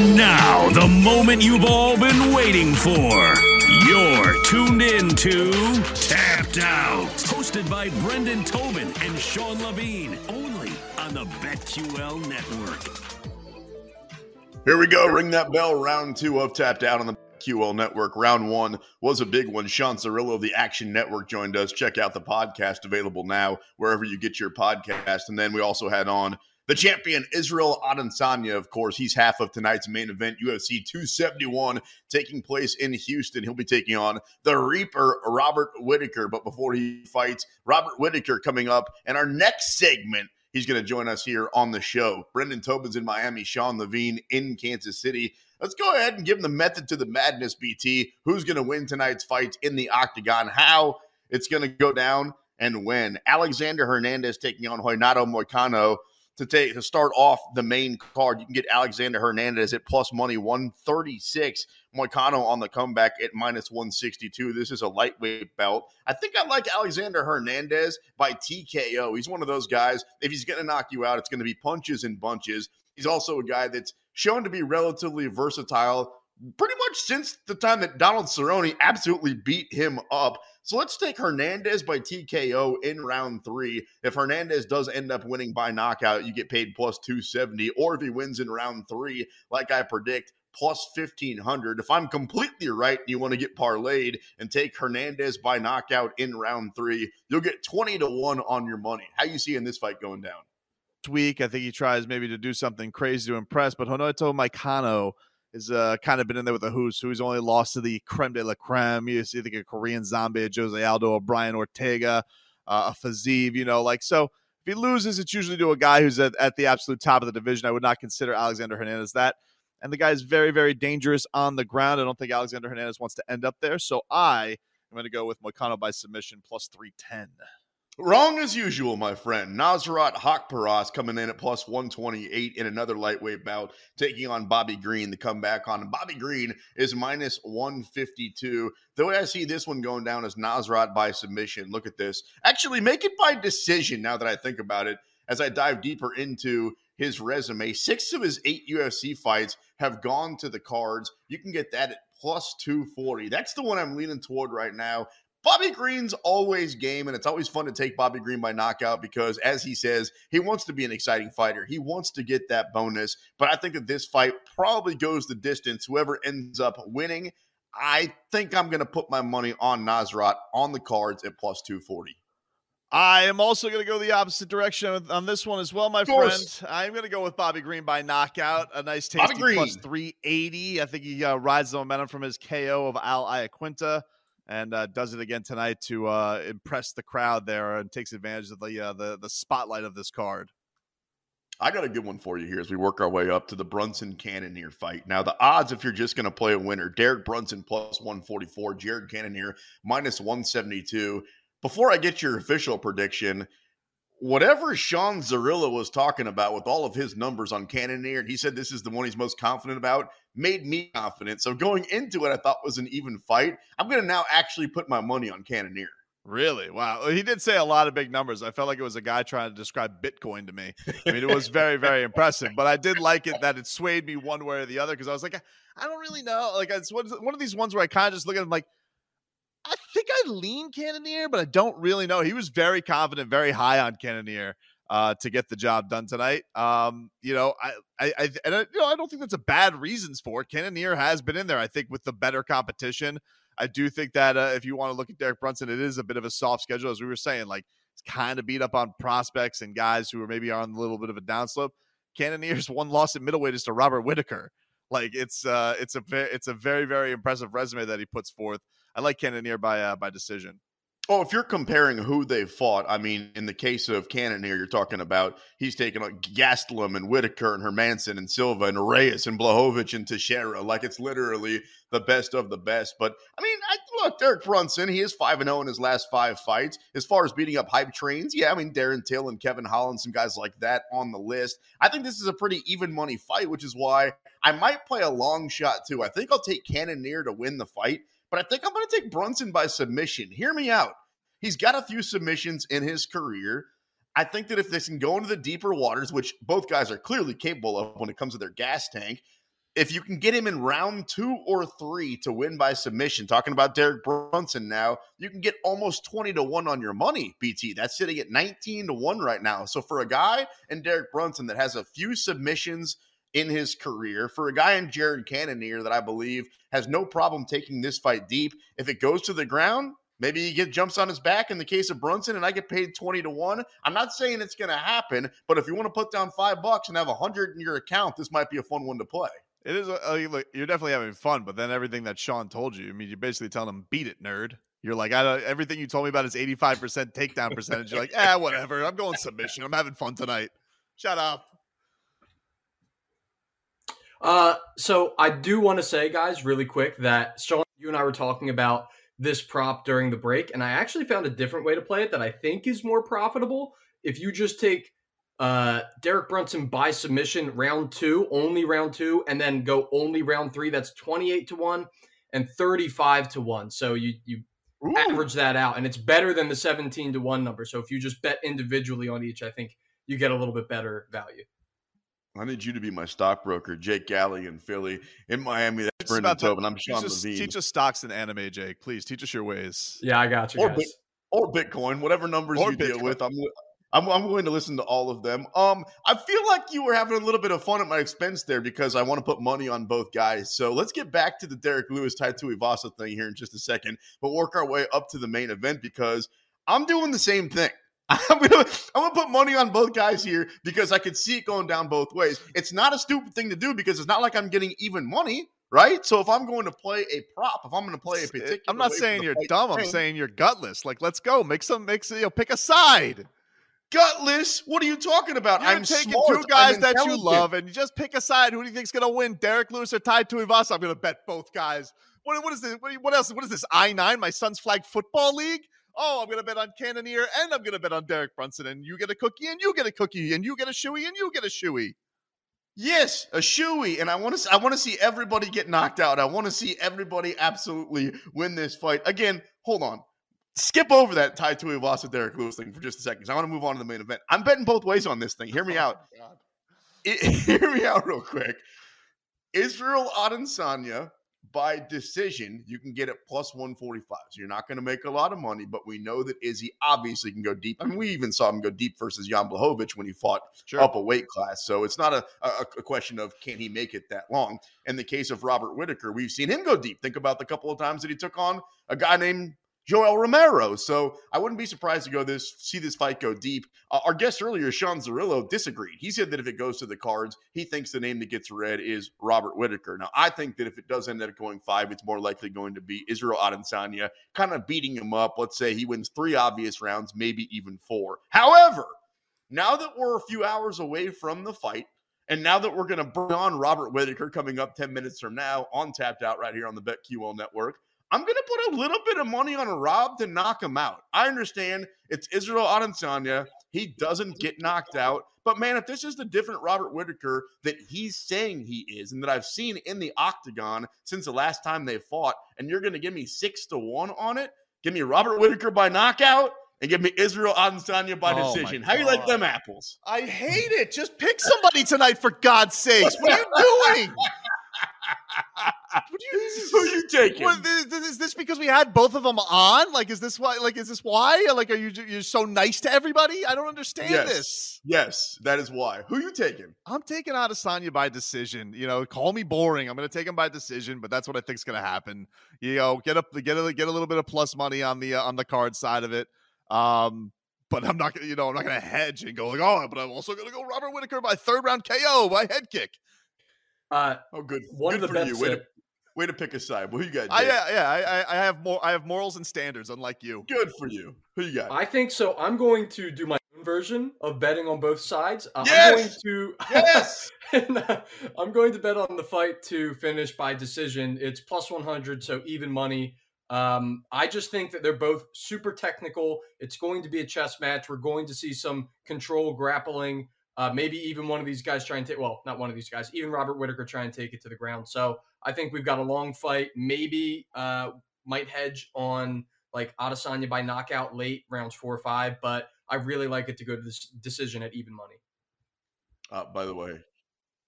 And now, the moment you've all been waiting for. You're tuned in to Tapped Out. Hosted by Brendan Tobin and Sean Levine. Only on the BetQL Network. Here we go. Ring that bell. Round two of Tapped Out on the QL Network. Round one was a big one. Sean Zerillo of the Action Network joined us. Check out the podcast available now wherever you get your podcast. And then we also had on the champion Israel Adesanya, of course, he's half of tonight's main event, UFC 271, taking place in Houston. He'll be taking on the Reaper, Robert Whitaker. But before he fights, Robert Whitaker coming up. And our next segment, he's going to join us here on the show. Brendan Tobin's in Miami, Sean Levine in Kansas City. Let's go ahead and give him the method to the madness, BT. Who's going to win tonight's fight in the octagon? How it's going to go down and when. Alexander Hernandez taking on Renato Moicano to take to start off the main card. You can get Alexander Hernandez at plus money 136. Moicano on the comeback at minus 162. This is a lightweight belt. I think I like Alexander Hernandez by TKO. He's one of those guys. If he's going to knock you out, it's going to be punches and bunches. He's also a guy that's shown to be relatively versatile pretty much since the time that Donald Cerrone absolutely beat him up. So let's take Hernandez by TKO in round three. If Hernandez does end up winning by knockout, you get paid plus 270. Or if he wins in round three, like I predict, plus 1500. If I'm completely right you want to get parlayed and take Hernandez by knockout in round three, you'll get 20 to 1 on your money. How you seeing this fight going down? Week, I think he tries maybe to do something crazy to impress, but Renato Moicano is uh, kind of been in there with the who's who. He's only lost to the creme de la creme. You see, like a Korean zombie, Jose Aldo, a Brian Ortega, uh, a Fiziev, you know, like so. If he loses, it's usually to a guy who's at, at the absolute top of the division. I would not consider Alexander Hernandez that. And the guy is very, very dangerous on the ground. I don't think Alexander Hernandez wants to end up there. So I am going to go with Moicano by submission plus 310. Wrong as usual, my friend. Nasrat Haqparast coming in at plus 128 in another lightweight bout, taking on Bobby Green, the comeback on. Bobby Green is minus 152. The way I see this one going down is Nasrat by submission. Look at this. Actually, make it by decision now that I think about it. As I dive deeper into his resume, six of his eight UFC fights have gone to the cards. You can get that at plus 240. That's the one I'm leaning toward right now. Bobby Green's always game, and it's always fun to take Bobby Green by knockout because, as he says, he wants to be an exciting fighter. He wants to get that bonus. But I think that this fight probably goes the distance. Whoever ends up winning, I think I'm going to put my money on Nasrat on the cards at plus 240. I am also going to go the opposite direction on this one as well, my friend. I'm going to go with Bobby Green by knockout. A nice tasty plus 380. I think he uh, rides the momentum from his KO of Al Iaquinta and uh, does it again tonight to uh, impress the crowd there and takes advantage of the uh, the the spotlight of this card. I got a good one for you here as we work our way up to the Brunson Cannonier fight. Now, the odds, if you're just going to play a winner, Derek Brunson plus 144, Jared Cannonier minus 172. Before I get your official prediction, whatever Sean Zerillo was talking about with all of his numbers on Cannonier, and he said this is the one he's most confident about, made me confident. So going into it, I thought was an even fight. I'm going to now actually put my money on Cannonier. Really? Wow. He did say a lot of big numbers. I felt like it was a guy trying to describe Bitcoin to me. I mean, it was very, very impressive. But I did like it that it swayed me one way or the other because I was like, I don't really know. Like, it's one of these ones where I kind of just look at him like, I think I lean Cannonier, but I don't really know. He was very confident, very high on Cannonier uh, to get the job done tonight. Um, you know, I, I, I, and I, you know, I don't think that's a bad reasons for it. Cannonier has been in there. I think with the better competition, I do think that uh, if you want to look at Derek Brunson, it is a bit of a soft schedule, as we were saying. Like it's kind of beat up on prospects and guys who are maybe on a little bit of a downslope. Cannonier's one loss at middleweight is to Robert Whitaker. Like it's uh, it's a it's a very very impressive resume that he puts forth. I like Cannonier by uh, by decision. Oh, if you're comparing who they fought, I mean, in the case of Cannonier, you're talking about he's taken like Gastelum and Whitaker and Hermansson and Silva and Reyes and Blachowicz and Teixeira. Like it's literally the best of the best. But I mean, I, look, Derek Brunson, he is 5 0 in his last five fights. As far as beating up hype trains, yeah, I mean, Darren Till and Kevin Holland, some guys like that on the list. I think this is a pretty even money fight, which is why I might play a long shot too. I think I'll take Cannonier to win the fight but I think I'm going to take Brunson by submission. Hear me out. He's got a few submissions in his career. I think that if they can go into the deeper waters, which both guys are clearly capable of when it comes to their gas tank, if you can get him in round two or three to win by submission, talking about Derek Brunson now, you can get almost 20 to 1 on your money, BT. That's sitting at 19 to 1 right now. So for a guy in Derek Brunson that has a few submissions in his career, for a guy in Jared Cannonier that I believe has no problem taking this fight deep, if it goes to the ground, Maybe he get jumps on his back in the case of Brunson, and I get paid 20 to 1. I'm not saying it's going to happen, but if you want to put down five bucks and have a 100 in your account, this might be a fun one to play. It is. Uh, look, you're definitely having fun, but then everything that Sean told you, I mean, you're basically telling him, "Beat it, nerd." You're like, I don't, everything you told me about is 85% takedown percentage. You're like, ah, whatever. I'm going submission. I'm having fun tonight. Shut up. Uh, so I do want to say, guys, really quick, that Sean, you and I were talking about this prop during the break, and I actually found a different way to play it that I think is more profitable. If you just take uh, Derek Brunson by submission round two, only round two, and then go only round three. That's 28 to one and 35 to one. So you, you Ooh. average that out, and it's better than the 17 to one number. So if you just bet individually on each, I think you get a little bit better value. I need you to be my stockbroker, Jake Galley in Philly. In Miami, that's Brendan Tobin. I'm Sean just, Levine. Teach us stocks and anime, Jake. Please teach us your ways. Yeah, I got you. Or, guys. or Bitcoin, whatever numbers or you Bitcoin. deal with. I'm I'm, I'm going to listen to all of them. Um, I feel like you were having a little bit of fun at my expense there because I want to put money on both guys. So let's get back to the Derek Lewis Tai Tuivasa thing here in just a second, but work our way up to the main event because I'm doing the same thing. I'm gonna I'm gonna put money on both guys here because I could see it going down both ways. It's not a stupid thing to do because it's not like I'm getting even money, right? So if I'm going to play a prop, if I'm going to play a eh, particular, I'm not saying you're dumb. I'm saying you're gutless. Like let's go, make some, make some, you know, pick a side gutless. What are you talking about? You're I'm taking smart. two guys that you love, and you just pick a side. Who do you think's going to win? Derek Lewis or Tai Tuivasa? I'm going to bet both guys. What, what is this? What, what else? What is this? I nine? My son's flag football league? Oh, I'm going to bet on Cannonier, and I'm going to bet on Derek Brunson, and you get a cookie, and you get a cookie, and you get a shoey, and you get a shoey. Yes, a shoey, and I want to. I want to see everybody get knocked out. I want to see everybody absolutely win this fight. Again, hold on skip over that Tai Tuivasa Derek Lewis thing for just a second. I want to move on to the main event. I'm betting both ways on this thing. Hear me oh out. It, hear me out real quick. Israel Adesanya by decision, you can get it plus 145. So you're not going to make a lot of money, but we know that Izzy obviously can go deep. I mean, we even saw him go deep versus Jan Blachowicz when he fought sure. up a weight class. So it's not a, a, a, question of can he make it that long. In the case of Robert Whitaker, we've seen him go deep. Think about the couple of times that he took on a guy named Yoel Romero. So I wouldn't be surprised to go this see this fight go deep. Uh, our guest earlier, Sean Zerillo, disagreed. He said that if it goes to the cards, he thinks the name that gets read is Robert Whitaker. Now I think that if it does end up going five, it's more likely going to be Israel Adesanya kind of beating him up. Let's say he wins three obvious rounds, maybe even four. However, now that we're a few hours away from the fight. And now that we're going to bring on Robert Whitaker coming up 10 minutes from now on Tapped Out right here on the BetQL network, I'm going to put a little bit of money on Rob to knock him out. I understand it's Israel Adesanya. He doesn't get knocked out. But man, if this is the different Robert Whitaker that he's saying he is and that I've seen in the octagon since the last time they fought, and you're going to give me six to one on it, give me Robert Whitaker by knockout and give me Israel Adesanya by oh decision. How you like them apples? I hate it. Just pick somebody tonight for God's sakes. What are you doing? you, Who are you taking? What, is, is, this because we had both of them on? Like, is this why? Like, is this why? Like, are you you're so nice to everybody? I don't understand yes. this. Yes, that is why. Who are you taking? I'm taking out Adesanya by decision. You know, call me boring. I'm going to take him by decision, but that's what I think is going to happen. You know, get up, get a get a little bit of plus money on the uh, on the card side of it. Um, but I'm not gonna, you know, I'm not gonna hedge and go like, oh, but I'm also gonna go Robert Whitaker by third round KO by head kick. Uh, oh, good. One good of the for you. Way to, way to pick a side. What you got? I, yeah, yeah. I, I have more. I have morals and standards, unlike you. Good for you. Who you got? I think so. I'm going to do my own version of betting on both sides. Uh, yes! I'm going to yes. and, uh, I'm going to bet on the fight to finish by decision. It's plus 100, so even money. Um, I just think that they're both super technical. It's going to be a chess match. We're going to see some control grappling. Uh, maybe even one of these guys try and take, well, not one of these guys, even Robert Whitaker try and take it to the ground. So I think we've got a long fight. Maybe uh, might hedge on like Adesanya by knockout late rounds four or five, but I really like it to go to this decision at even money. Uh, by the way,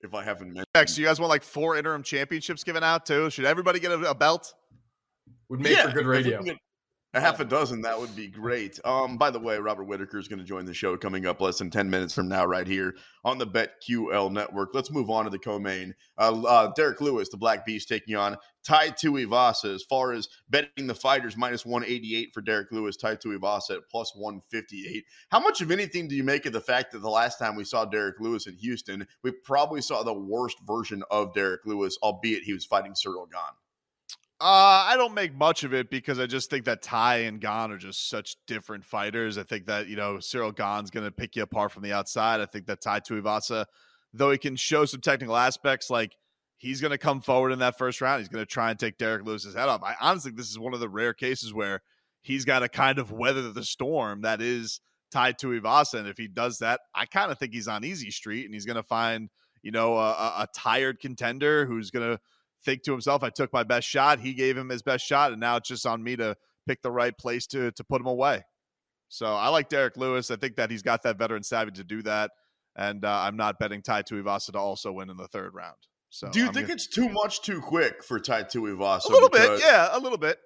if I haven't mentioned. Next, you guys want like four interim championships given out too? Should everybody get a, a belt? Would make Yeah, for good if we radio. get A half a dozen, that would be great. Um, by the way, Robert Whitaker is going to join the show coming up less than 10 minutes from now, right here on the BetQL network. Let's move on to the co main. Uh, uh, Derek Lewis, the Black Beast, taking on Tai Tuivasa. As far as betting the fighters, minus 188 for Derek Lewis, Tai Tuivasa at plus 158. How much of anything do you make of the fact that the last time we saw Derek Lewis in Houston, we probably saw the worst version of Derek Lewis, albeit he was fighting Ciryl Gane? Uh, I don't make much of it because I just think that Tai and Gane are just such different fighters. I think that, you know, Ciryl Gane's going to pick you apart from the outside. I think that Tai Tuivasa, though he can show some technical aspects, like he's going to come forward in that first round. He's going to try and take Derek Lewis's head off. I honestly think this is one of the rare cases where he's got to kind of weather the storm that is Tai Tuivasa. And if he does that, I kind of think he's on easy street and he's going to find, you know, a, a tired contender who's going to think to himself, I took my best shot. He gave him his best shot, and now it's just on me to pick the right place to to put him away. So I like Derek Lewis. I think that he's got that veteran savvy to do that, and uh, I'm not betting Tai Tuivasa to also win in the third round. So Do you I'm think gonna- it's too much too quick for Tai Tuivasa? a little bit? Yeah, a little bit.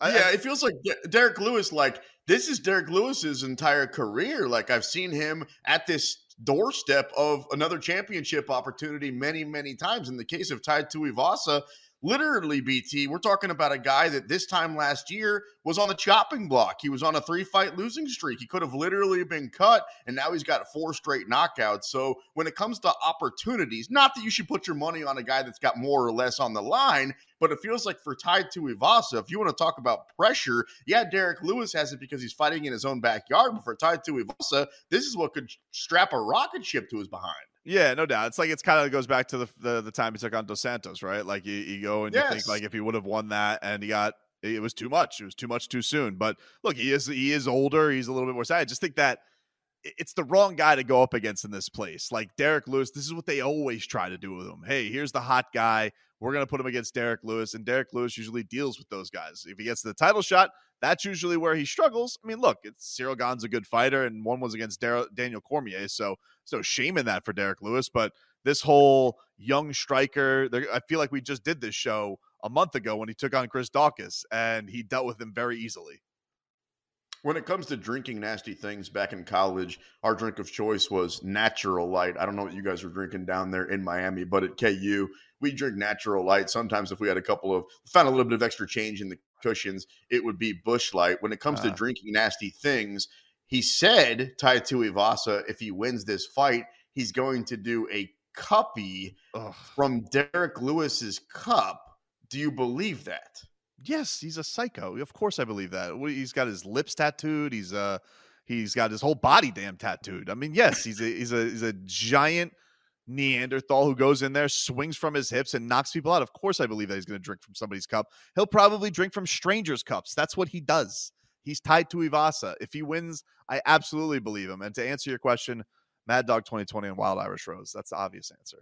I- yeah, I- it feels like De- Derek Lewis. Like this is Derek Lewis's entire career. Like I've seen him at this doorstep of another championship opportunity many, many times. In the case of Tai Tuivasa, literally, BT, we're talking about a guy that this time last year was on the chopping block. He was on a three-fight losing streak. He could have literally been cut, and now he's got four straight knockouts. So when it comes to opportunities, not that you should put your money on a guy that's got more or less on the line, but it feels like for Tai Tuivasa, if you want to talk about pressure, yeah, Derek Lewis has it because he's fighting in his own backyard. But for Tai Tuivasa, this is what could strap a rocket ship to his behind. Yeah, no doubt. It's like it's kind of goes back to the, the the time he took on Dos Santos, right? Like you, you go and you think like if he would have won that and he got it was too much. It was too much too soon. But look, he is he is older. He's a little bit more sad. I just think that it's the wrong guy to go up against in this place. Like Derek Lewis, this is what they always try to do with him. Hey, here's the hot guy. We're gonna put him against Derek Lewis, and Derek Lewis usually deals with those guys. If he gets the title shot, that's usually where he struggles. I mean, look, it's Ciryl Gane's a good fighter, and one was against Dar- Daniel Cormier, so no shame in that for Derek Lewis. But this whole young striker, I feel like we just did this show a month ago when he took on Chris Daukaus, and he dealt with him very easily. When it comes to drinking nasty things back in college, our drink of choice was natural light. I don't know what you guys were drinking down there in Miami, but at KU, we drink natural light. Sometimes if we had a couple of found a little bit of extra change in the cushions, it would be Busch Light. When it comes to Ah. drinking nasty things, he said Tai Tuivasa, if he wins this fight, he's going to do a cuppy Ugh. from Derek Lewis's cup. Do you believe that? Yes, he's a psycho. Of course, I believe that. He's got his lips tattooed. He's uh, he's got his whole body damn tattooed. I mean, yes, he's a he's a he's a giant Neanderthal who goes in there, swings from his hips, and knocks people out. Of course, I believe that he's going to drink from somebody's cup. He'll probably drink from strangers' cups. That's what he does. He's Tai Tuivasa. If he wins, I absolutely believe him. And to answer your question, Mad Dog 2020 and Wild Irish Rose. That's the obvious answer.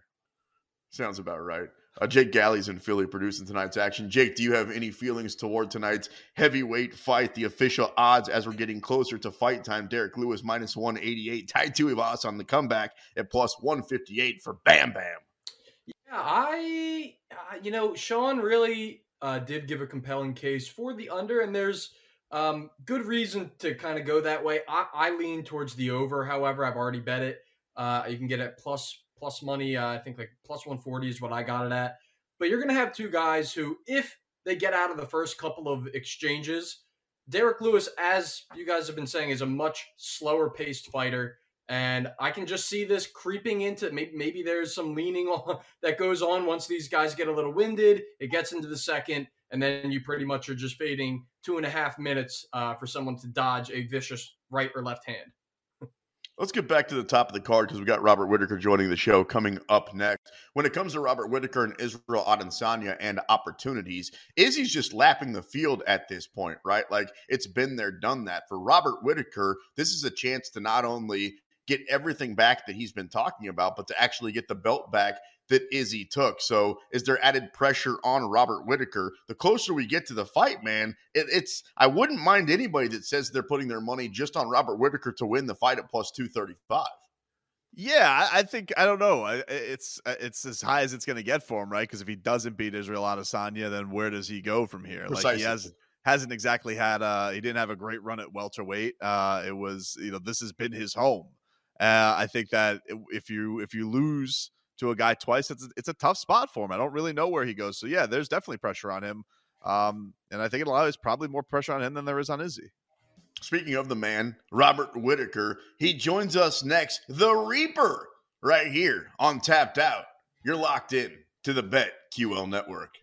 Sounds about right. Uh, Jake Galley's in Philly producing tonight's action. Jake, do you have any feelings toward tonight's heavyweight fight? The official odds as we're getting closer to fight time. Derek Lewis minus 188. Tai Tuivasa on the comeback at plus 158 for Bam Bam. Yeah, I, uh, you know, Sean really uh, did give a compelling case for the under, and there's um, good reason to kind of go that way. I, I lean towards the over. However, I've already bet it. Uh, you can get it plus plus money. Uh, I think like plus 140 is what I got it at. But you're going to have two guys who, if they get out of the first couple of exchanges, Derek Lewis, as you guys have been saying, is a much slower paced fighter. And I can just see this creeping into maybe, maybe there's some leaning on that goes on once these guys get a little winded. It gets into the second, and then you pretty much are just fading two and a half minutes uh, for someone to dodge a vicious right or left hand. Let's get back to the top of the card because we got Robert Whitaker joining the show coming up next. When it comes to Robert Whitaker and Israel Adesanya and opportunities, Izzy's just lapping the field at this point, right? Like it's been there, done that. For Robert Whitaker, this is a chance to not only get everything back that he's been talking about, but to actually get the belt back that Izzy took. So, is there added pressure on Robert Whitaker? The closer we get to the fight, man, it, it's I wouldn't mind anybody that says they're putting their money just on Robert Whitaker to win the fight at plus two thirty five. Yeah, I think I don't know. It's uh, it's as high as it's going to get for him, right? Because if he doesn't beat Israel Adesanya, then where does he go from here? Precisely. Like he has hasn't exactly had. Uh, he didn't have a great run at welterweight. Uh, it was you know this has been his home. Uh, I think that if you if you lose to a guy twice, it's it's a tough spot for him. I don't really know where he goes. So yeah, there's definitely pressure on him. Um, and I think a lot is probably more pressure on him than there is on Izzy. Speaking of the man, Robert Whitaker, he joins us next, the Reaper, right here on Tapped Out. You're locked in to the Bet QL Network.